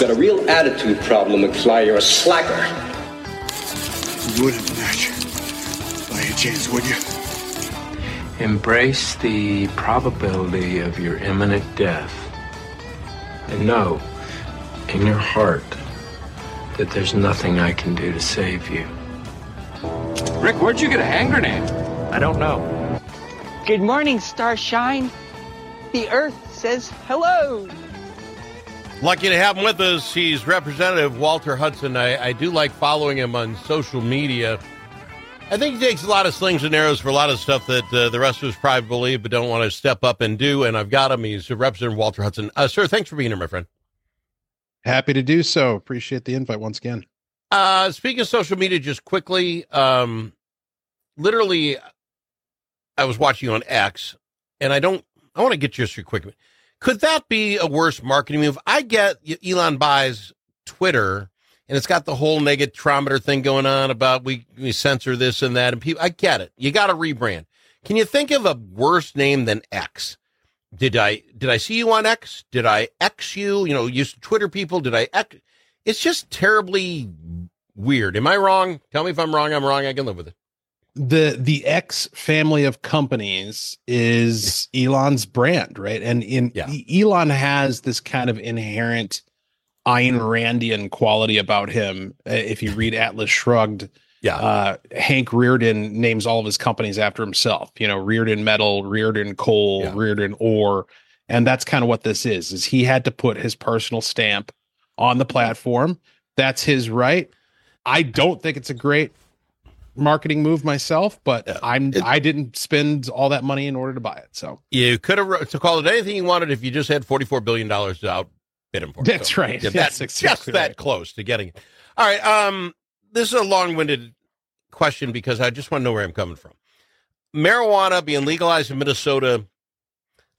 You've got a real attitude problem, McFly. You're a slacker. You wouldn't, Natch. By any chance, would you? Embrace the probability of your imminent death. And know in your heart that there's nothing I can do to save you. Rick, where'd you get a hand grenade? I don't know. Good morning, Starshine. The Earth says hello. Lucky to have him with us. He's Representative Walter Hudson. I, I do like following him on social media. I think he takes a lot of slings and arrows for a lot of stuff that uh, the rest of us probably believe but don't want to step up and do. And I've got him. He's Representative Walter Hudson. Uh, sir, thanks for being here, my friend. Happy to do so. Appreciate the invite once again. Uh, speaking of social media, just quickly, um, literally, I was watching you on X, and I don't. I want to get just your quick. Could that be a worse marketing move? I get Elon buys Twitter, and it's got the whole negatometer thing going on about we, we censor this and that, and people. I get it. You got to rebrand. Can you think of a worse name than X? Did I did I see you on X? Did I X you? You know, used Twitter people. Did I X? It's just terribly weird. Am I wrong? Tell me if I'm wrong. I'm wrong. I can live with it. The the X family of companies is Elon's brand, right? And in Yeah. Elon has this kind of inherent Ayn Randian quality about him. Uh, If you read Atlas Shrugged, Yeah. uh, Hank Rearden names all of his companies after himself. You know, Rearden Metal, Rearden Coal, Yeah. Rearden Ore, and that's kind of what this is. Is he had to put his personal stamp on the platform? That's his right. I don't think it's a great marketing move myself, but. I'm It- I didn't spend all that money in order to buy it. So You could have to call it anything you wanted if you just had forty four billion dollars to outbid him for. That's right. Yeah, That's that's just that right. close to getting it. All right. Um, this is a long winded question because I just want to know where I'm coming from. Marijuana being legalized in Minnesota,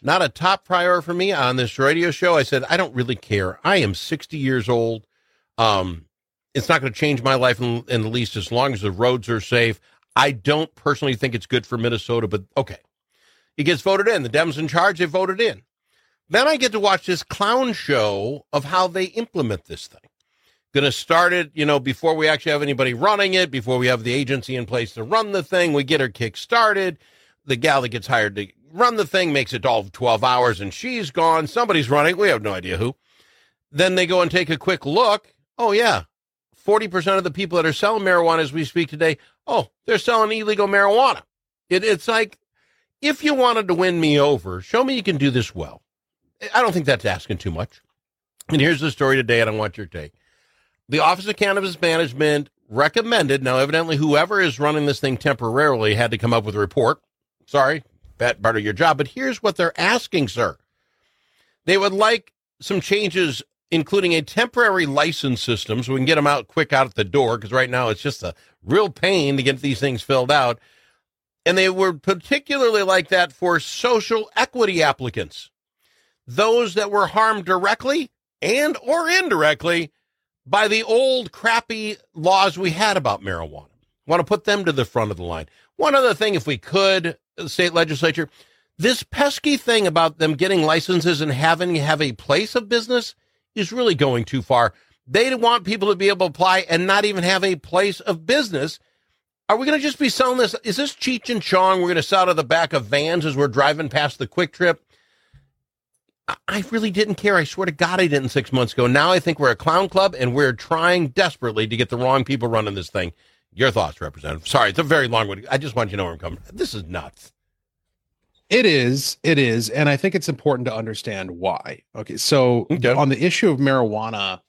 not a top priority for me on this radio show. I said I don't really care. I am 60 years old. Um, it's not going to change my life in, in the least as long as the roads are safe. I don't personally think it's good for Minnesota, but okay. It gets voted in. The Dems in charge, they voted in. Then I get to watch this clown show of how they implement this thing. Going to start it, you know, before we actually have anybody running it, before we have the agency in place to run the thing. We get her kick started. The gal that gets hired to run the thing makes it all 12 hours and she's gone. Somebody's running. We have no idea who. Then they go and take a quick look. Oh, yeah. 40% of the people that are selling marijuana as we speak today, oh, they're selling illegal marijuana. It, it's like, if you wanted to win me over, show me you can do this well. I don't think that's asking too much. And here's the story today, and I want your take. The Office of Cannabis Management recommended, now, evidently, whoever is running this thing temporarily had to come up with a report. Sorry, that part of your job. But here's what they're asking, sir. They would like some changes, including a temporary license system so we can get them out quick out at the door, because right now it's just a real pain to get these things filled out. And they were particularly like that for social equity applicants those that were harmed directly and or indirectly by the old crappy laws we had about marijuana. Want to put them to the front of the line. One other thing, if we could, the state legislature, this pesky thing about them getting licenses and having have a place of business is really going too far. They want people to be able to apply and not even have a place of business. Are we going to just be selling this? Is this Cheech and Chong? We're going to sell out of the back of vans as we're driving past the Kwik Trip. I- really didn't care. I swear to God, I didn't six months ago. Now I think we're a clown club and we're trying desperately to get the wrong people running this thing. Your thoughts, Representative? Sorry, it's a very long one. I just want you to know where I'm coming. This is nuts. It is, it is, and I think it's important to understand why. Okay, so Okay. on the issue of marijuana,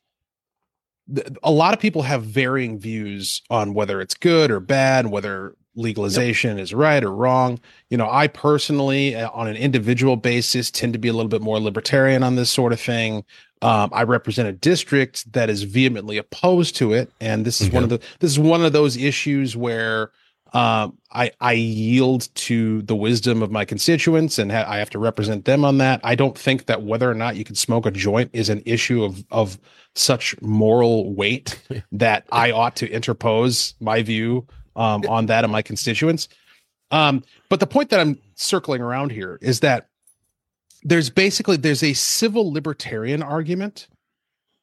a lot of people have varying views on whether it's good or bad, whether legalization is right or wrong. You know, I personally, uh, on an individual basis, tend to be a little bit more libertarian on this sort of thing. Um, I represent a district that is vehemently opposed to it, and this is one of the this is one of those issues where um, I I yield to the wisdom of my constituents, and ha- I have to represent them on that. I don't think that whether or not you can smoke a joint is an issue of of such moral weight that I ought to interpose my view um, on that of my constituents. Um, but the point that I'm circling around here is that there's basically there's a civil libertarian argument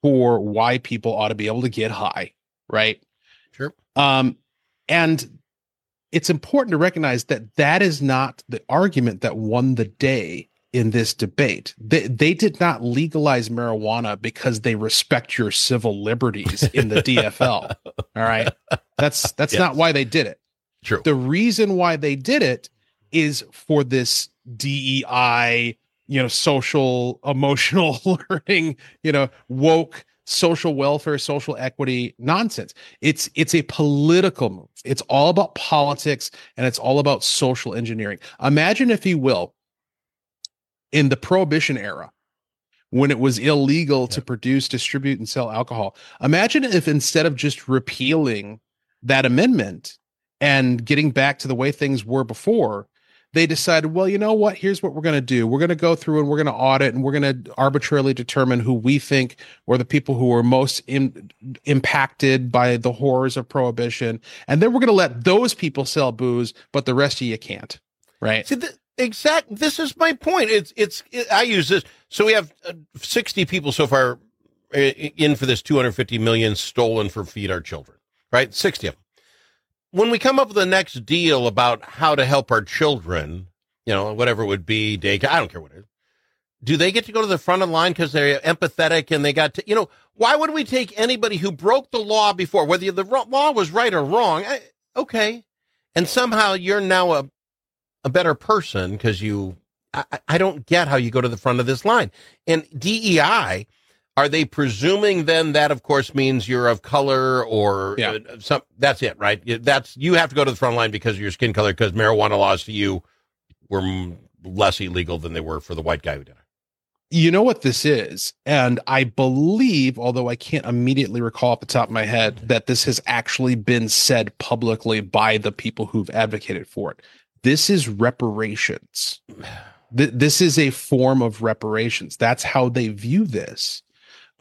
for why people ought to be able to get high, right? Sure. Um, and it's important to recognize that that is not the argument that won the day in this debate. They, they did not legalize marijuana because they respect your civil liberties in the DFL. All right. That's that's Yes. not why they did it. True. The reason why they did it is for this DEI, you know, social emotional learning, you know, woke social welfare, social equity nonsense. It's it's a political move. It's all about politics and it's all about social engineering. Imagine if you will in the prohibition era when it was illegal to produce, distribute and sell alcohol. Imagine if instead of just repealing that amendment and getting back to the way things were before, they decided, well, you know what? Here's what we're going to do. We're going to go through and we're going to audit and we're going to arbitrarily determine who we think were the people who were most im- impacted by the horrors of prohibition. And then we're going to let those people sell booze, but the rest of you can't. Right. See, th- exact. This is my point. It's it's. It, I use this. So we have uh, sixty people so far uh, in for this two hundred fifty million stolen for feed our children. Right, sixty of them. When we come up with the next deal about how to help our children, you know, whatever it would be, daycare, I don't care what it is. Do they get to go to the front of the line because they're empathetic and they got to, you know, why would we take anybody who broke the law before, whether the law was right or wrong? I, okay. And somehow you're now a, a better person because you I, I don't get how you go to the front of this line and dei are they presuming then that of course means you're of color or Yeah. uh, some that's it right? That's you have to go to the front line because of your skin color because marijuana laws to you were less illegal than they were for the white guy who did it. You know what this is? And i believe although i can't immediately recall off the top of my head that this has actually been said publicly by the people who've advocated for it. This is reparations. Th- this is a form of reparations. That's how they view this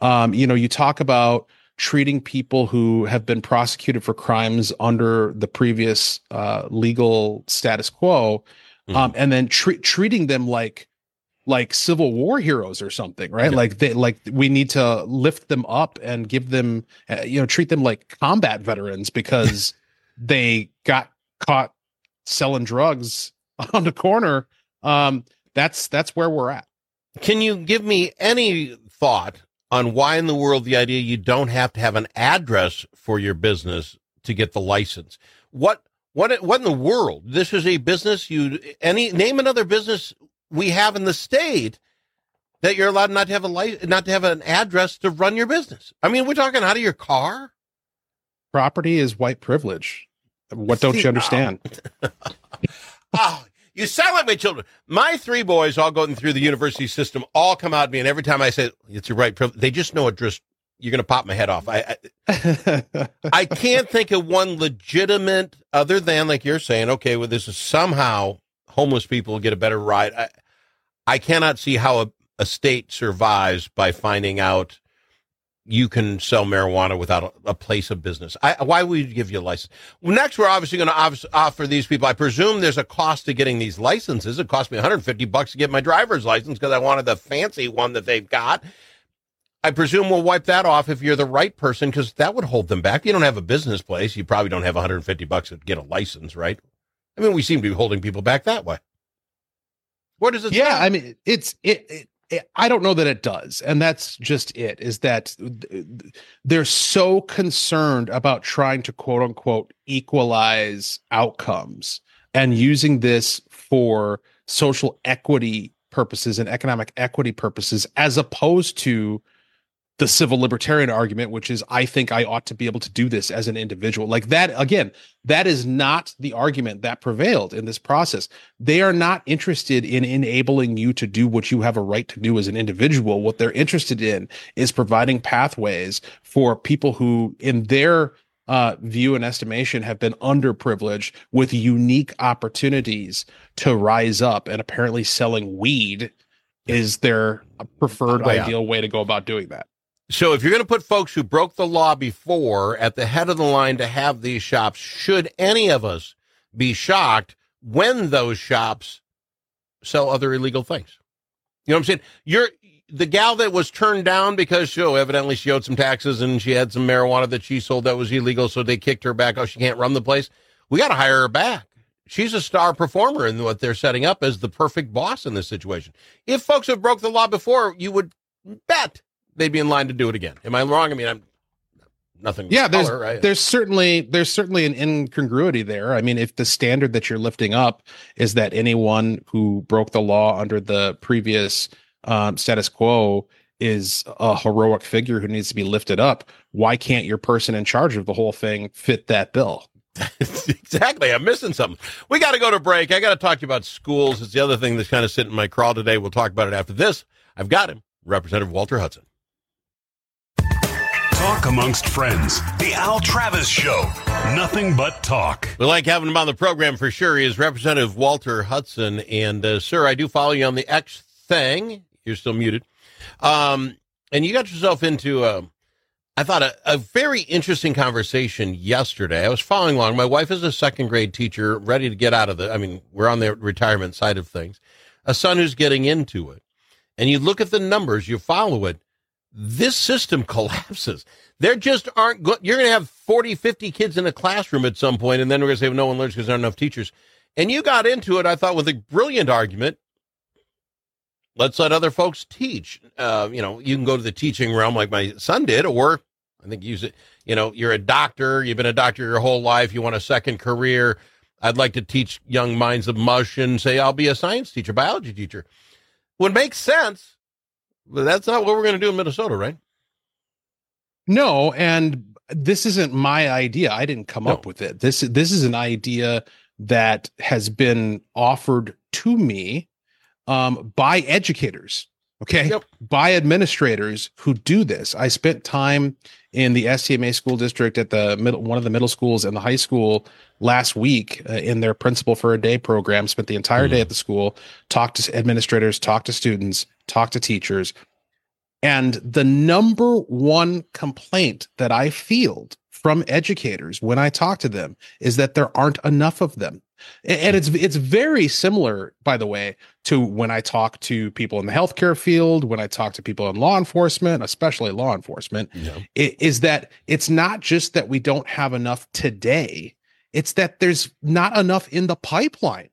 um, you know you talk about treating people who have been prosecuted for crimes under the previous uh, legal status quo um, and then treat treating them like like civil war heroes or something right? Yeah. like they like we need to lift them up and give them uh, you know treat them like combat veterans because they got caught selling drugs on the corner. Um that's that's where we're at. Can you give me any thought on why in the world the idea you don't have to have an address for your business to get the license? What what what in the world? This is a business you any name another business we have in the state that you're allowed not to have a li- not to have an address to run your business. I mean, we're talking out of your car. property is white privilege what don't See, you understand Oh, you sound like my children. My three boys, all going through the university system, all come out at me, and every time I say it's your right privilege, they just know it. Just you're going to pop my head off. I, I I can't think of one legitimate other than like you're saying. Okay, well, this is somehow homeless people get a better ride. I I cannot see how a, a state survives by finding out you can sell marijuana without a, a place of business. I, why would you give you a license? Well, next, we're obviously going to offer these people. I presume there's a cost to getting these licenses. It cost me 150 bucks to get my driver's license because I wanted the fancy one that they've got. I presume we'll wipe that off if you're the right person because that would hold them back. You don't have a business place. You probably don't have 150 bucks to get a license, right? I mean, we seem to be holding people back that way. What does it yeah say? i mean it's it, it, it i don't know that it does and that's just it is that they're so concerned about trying to quote unquote equalize outcomes and using this for social equity purposes and economic equity purposes as opposed to the civil libertarian argument which is i think i ought to be able to do this as an individual. Like that again that is not the argument that prevailed in this process. They are not interested in enabling you to do what you have a right to do as an individual. What they're interested in is providing pathways for people who in their uh, view and estimation have been underprivileged with unique opportunities to rise up. And apparently selling weed is their preferred Oh, ideal way to go about doing that So if you're going to put folks who broke the law before at the head of the line to have these shops, should any of us be shocked when those shops sell other illegal things? You know what I'm saying? You're the gal that was turned down because she oh, evidently she owed some taxes and she had some marijuana that she sold that was illegal, so they kicked her back. Oh, she can't run the place. We got to hire her back. She's a star performer in what they're setting up as the perfect boss in this situation. If folks have broke the law before, you would bet they'd be in line to do it again. Am I wrong? I mean, I'm nothing. Yeah, there's color, right? there's certainly there's certainly an incongruity there. I mean, if the standard that you're lifting up is that anyone who broke the law under the previous um, status quo is a heroic figure who needs to be lifted up, why can't your person in charge of the whole thing fit that bill? exactly. I'm missing something. We got to go to break. I got to talk to you about schools. It's the other thing that's kind of sitting in my crawl today. We'll talk about it after this. I've got him, Representative Walter Hudson. Talk amongst friends. The Al Travis Show. Nothing but talk. We like having him on the program for sure. He is Representative Walter Hudson. And, uh, sir, I do follow you on the X thing. You're still muted. Um, and you got yourself into, uh, I thought, a, a very interesting conversation yesterday. I was following along. My wife is a second grade teacher, ready to get out of the, I mean, we're on the retirement side of things. A son who's getting into it. And you look at the numbers, you follow it this system collapses. There just aren't good. You're going to have 40, 50 kids in a classroom at some point, and then we're going to say no one learns because there aren't enough teachers. And you got into it, I thought, with a brilliant argument. Let's let other folks teach. Uh, you know, you can go to the teaching realm like my son did, or I think use it. You know, you're a doctor. You've been a doctor your whole life. You want a second career. I'd like to teach young minds of mush and say I'll be a science teacher, biology teacher. Would make sense but that's not what we're going to do in Minnesota, right? No, and this isn't my idea. I didn't come no. up with it. This this is an idea that has been offered to me um, by educators. Okay, yep. by administrators who do this. I spent time in the STMA school district at the middle, one of the middle schools and the high school last week uh, in their principal for a day program. Spent the entire mm. day at the school, talked to administrators, talked to students, talked to teachers. And the number one complaint that I field from educators when I talk to them is that there aren't enough of them. And it's it's very similar, by the way, to when I talk to people in the healthcare field, when I talk to people in law enforcement, especially law enforcement, yeah. is that it's not just that we don't have enough today, it's that there's not enough in the pipeline.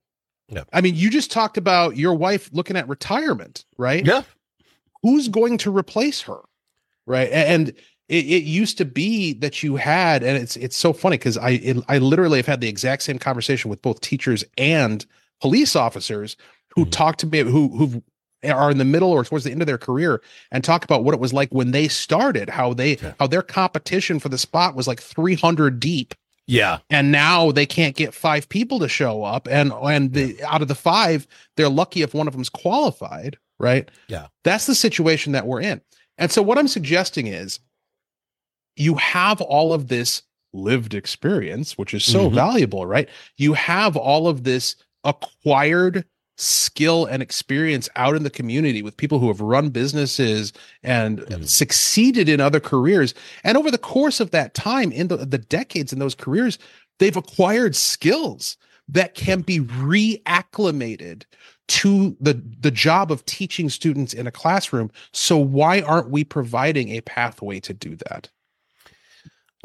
Yeah. I mean, you just talked about your wife looking at retirement, right? Yeah. Who's going to replace her? Right. And it, it used to be that you had, and it's it's so funny because I it, I literally have had the exact same conversation with both teachers and police officers who mm-hmm. talk to me who who are in the middle or towards the end of their career and talk about what it was like when they started, how they okay. how their competition for the spot was like 300 deep yeah. And now they can't get five people to show up. And and the out of the five, they're lucky if one of them's qualified, right? Yeah. That's the situation that we're in. And so what I'm suggesting is you have all of this lived experience, which is so mm-hmm. valuable, right? You have all of this acquired skill and experience out in the community with people who have run businesses and mm-hmm. succeeded in other careers. And over the course of that time, in the, the decades in those careers, they've acquired skills that can be reacclimated to the the job of teaching students in a classroom so why aren't we providing a pathway to do that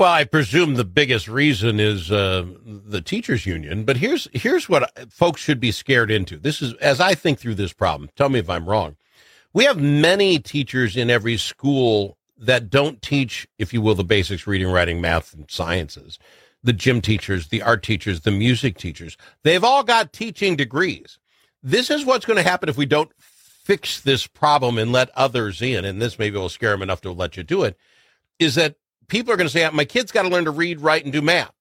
well, I presume the biggest reason is uh, the teachers union. But here's here's what folks should be scared into. This is as I think through this problem. Tell me if I'm wrong. We have many teachers in every school that don't teach, if you will, the basics: reading, writing, math, and sciences. The gym teachers, the art teachers, the music teachers. They've all got teaching degrees. This is what's going to happen if we don't fix this problem and let others in. And this maybe will scare them enough to let you do it. Is that people are going to say, my kid's got to learn to read, write, and do math.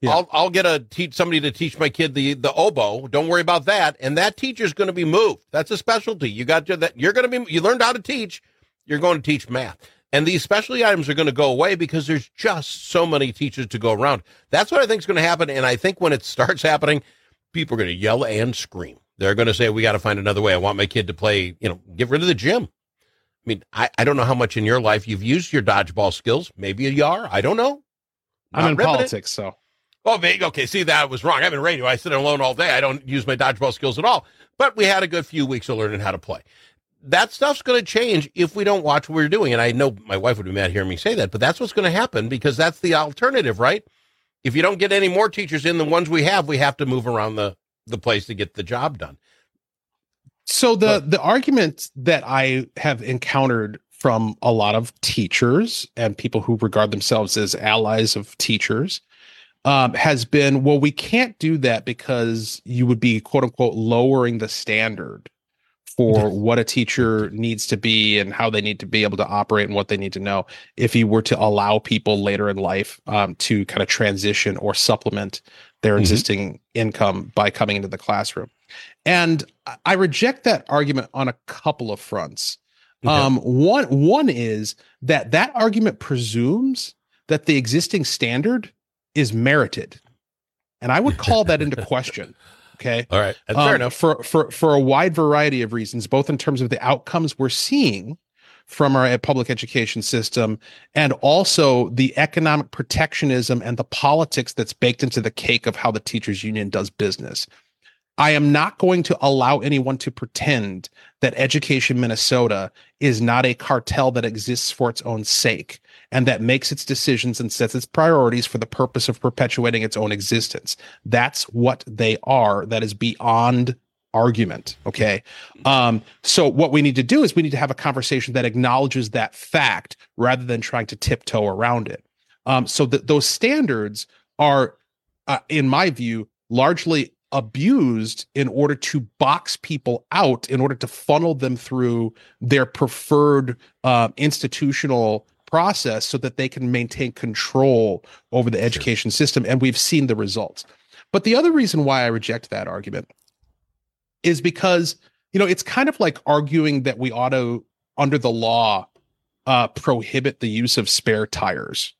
Yeah. I'll I'll get a teach somebody to teach my kid the the oboe. Don't worry about that. And that teacher's going to be moved. That's a specialty. You got to that. You're going to be. You learned how to teach. You're going to teach math. And these specialty items are going to go away because there's just so many teachers to go around. That's what I think is going to happen. And I think when it starts happening, people are going to yell and scream. They're going to say, "We got to find another way. I want my kid to play. You know, get rid of the gym. I mean, I, I don't know how much in your life you've used your dodgeball skills. Maybe you are. I don't know. Not I'm in politics, it. so. Oh, okay. See, that was wrong. I'm in radio. I sit alone all day. I don't use my dodgeball skills at all. But we had a good few weeks of learning how to play. that stuff's going to change if we don't watch what we're doing. And I know my wife would be mad hearing me say that, but that's what's going to happen because that's the alternative, right? If you don't get any more teachers in the ones we have, we have to move around the, the place to get the job done. So the but, the argument that I have encountered from a lot of teachers and people who regard themselves as allies of teachers um, has been, well, we can't do that because you would be quote unquote lowering the standard for what a teacher needs to be and how they need to be able to operate and what they need to know if you were to allow people later in life um, to kind of transition or supplement their mm-hmm. existing income by coming into the classroom and i reject that argument on a couple of fronts okay. um, one one is that that argument presumes that the existing standard is merited and i would call that into question Okay. All right. Um, fair enough. For for for a wide variety of reasons, both in terms of the outcomes we're seeing from our public education system and also the economic protectionism and the politics that's baked into the cake of how the teachers union does business. I am not going to allow anyone to pretend that Education Minnesota is not a cartel that exists for its own sake and that makes its decisions and sets its priorities for the purpose of perpetuating its own existence. That's what they are. That is beyond argument. Okay. Um, so what we need to do is we need to have a conversation that acknowledges that fact rather than trying to tiptoe around it. Um, so that those standards are, uh, in my view, largely abused in order to box people out, in order to funnel them through their preferred uh, institutional process so that they can maintain control over the education sure. system. And we've seen the results. But the other reason why I reject that argument is because, you know, it's kind of like arguing that we ought to, under the law, uh, prohibit the use of spare tires.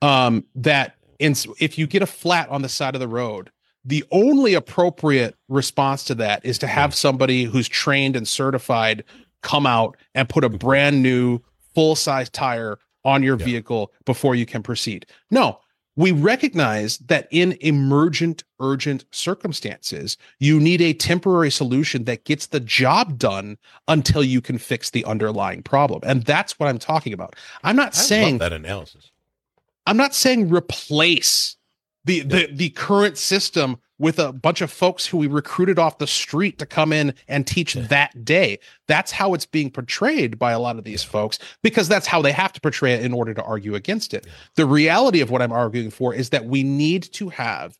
Um, that in, if you get a flat on the side of the road, the only appropriate response to that is to have somebody who's trained and certified come out and put a brand new full size tire on your yeah. vehicle before you can proceed. No, we recognize that in emergent, urgent circumstances, you need a temporary solution that gets the job done until you can fix the underlying problem. And that's what I'm talking about. I'm not I saying that analysis. I'm not saying replace the the the current system with a bunch of folks who we recruited off the street to come in and teach that day. That's how it's being portrayed by a lot of these folks because that's how they have to portray it in order to argue against it. The reality of what I'm arguing for is that we need to have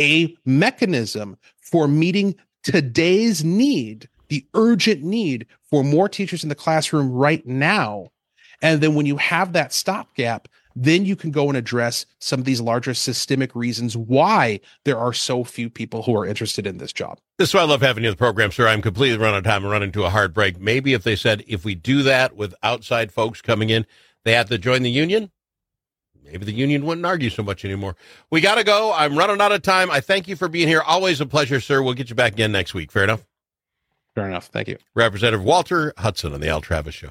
a mechanism for meeting today's need, the urgent need for more teachers in the classroom right now. And then when you have that stopgap, then you can go and address some of these larger systemic reasons why there are so few people who are interested in this job. This is why I love having you on the program, sir. I'm completely run out of time and running to a hard break. Maybe if they said if we do that with outside folks coming in, they have to join the union. Maybe the union wouldn't argue so much anymore. We got to go. I'm running out of time. I thank you for being here. Always a pleasure, sir. We'll get you back again next week. Fair enough? Fair enough. Thank you. Representative Walter Hudson on the Al Travis Show.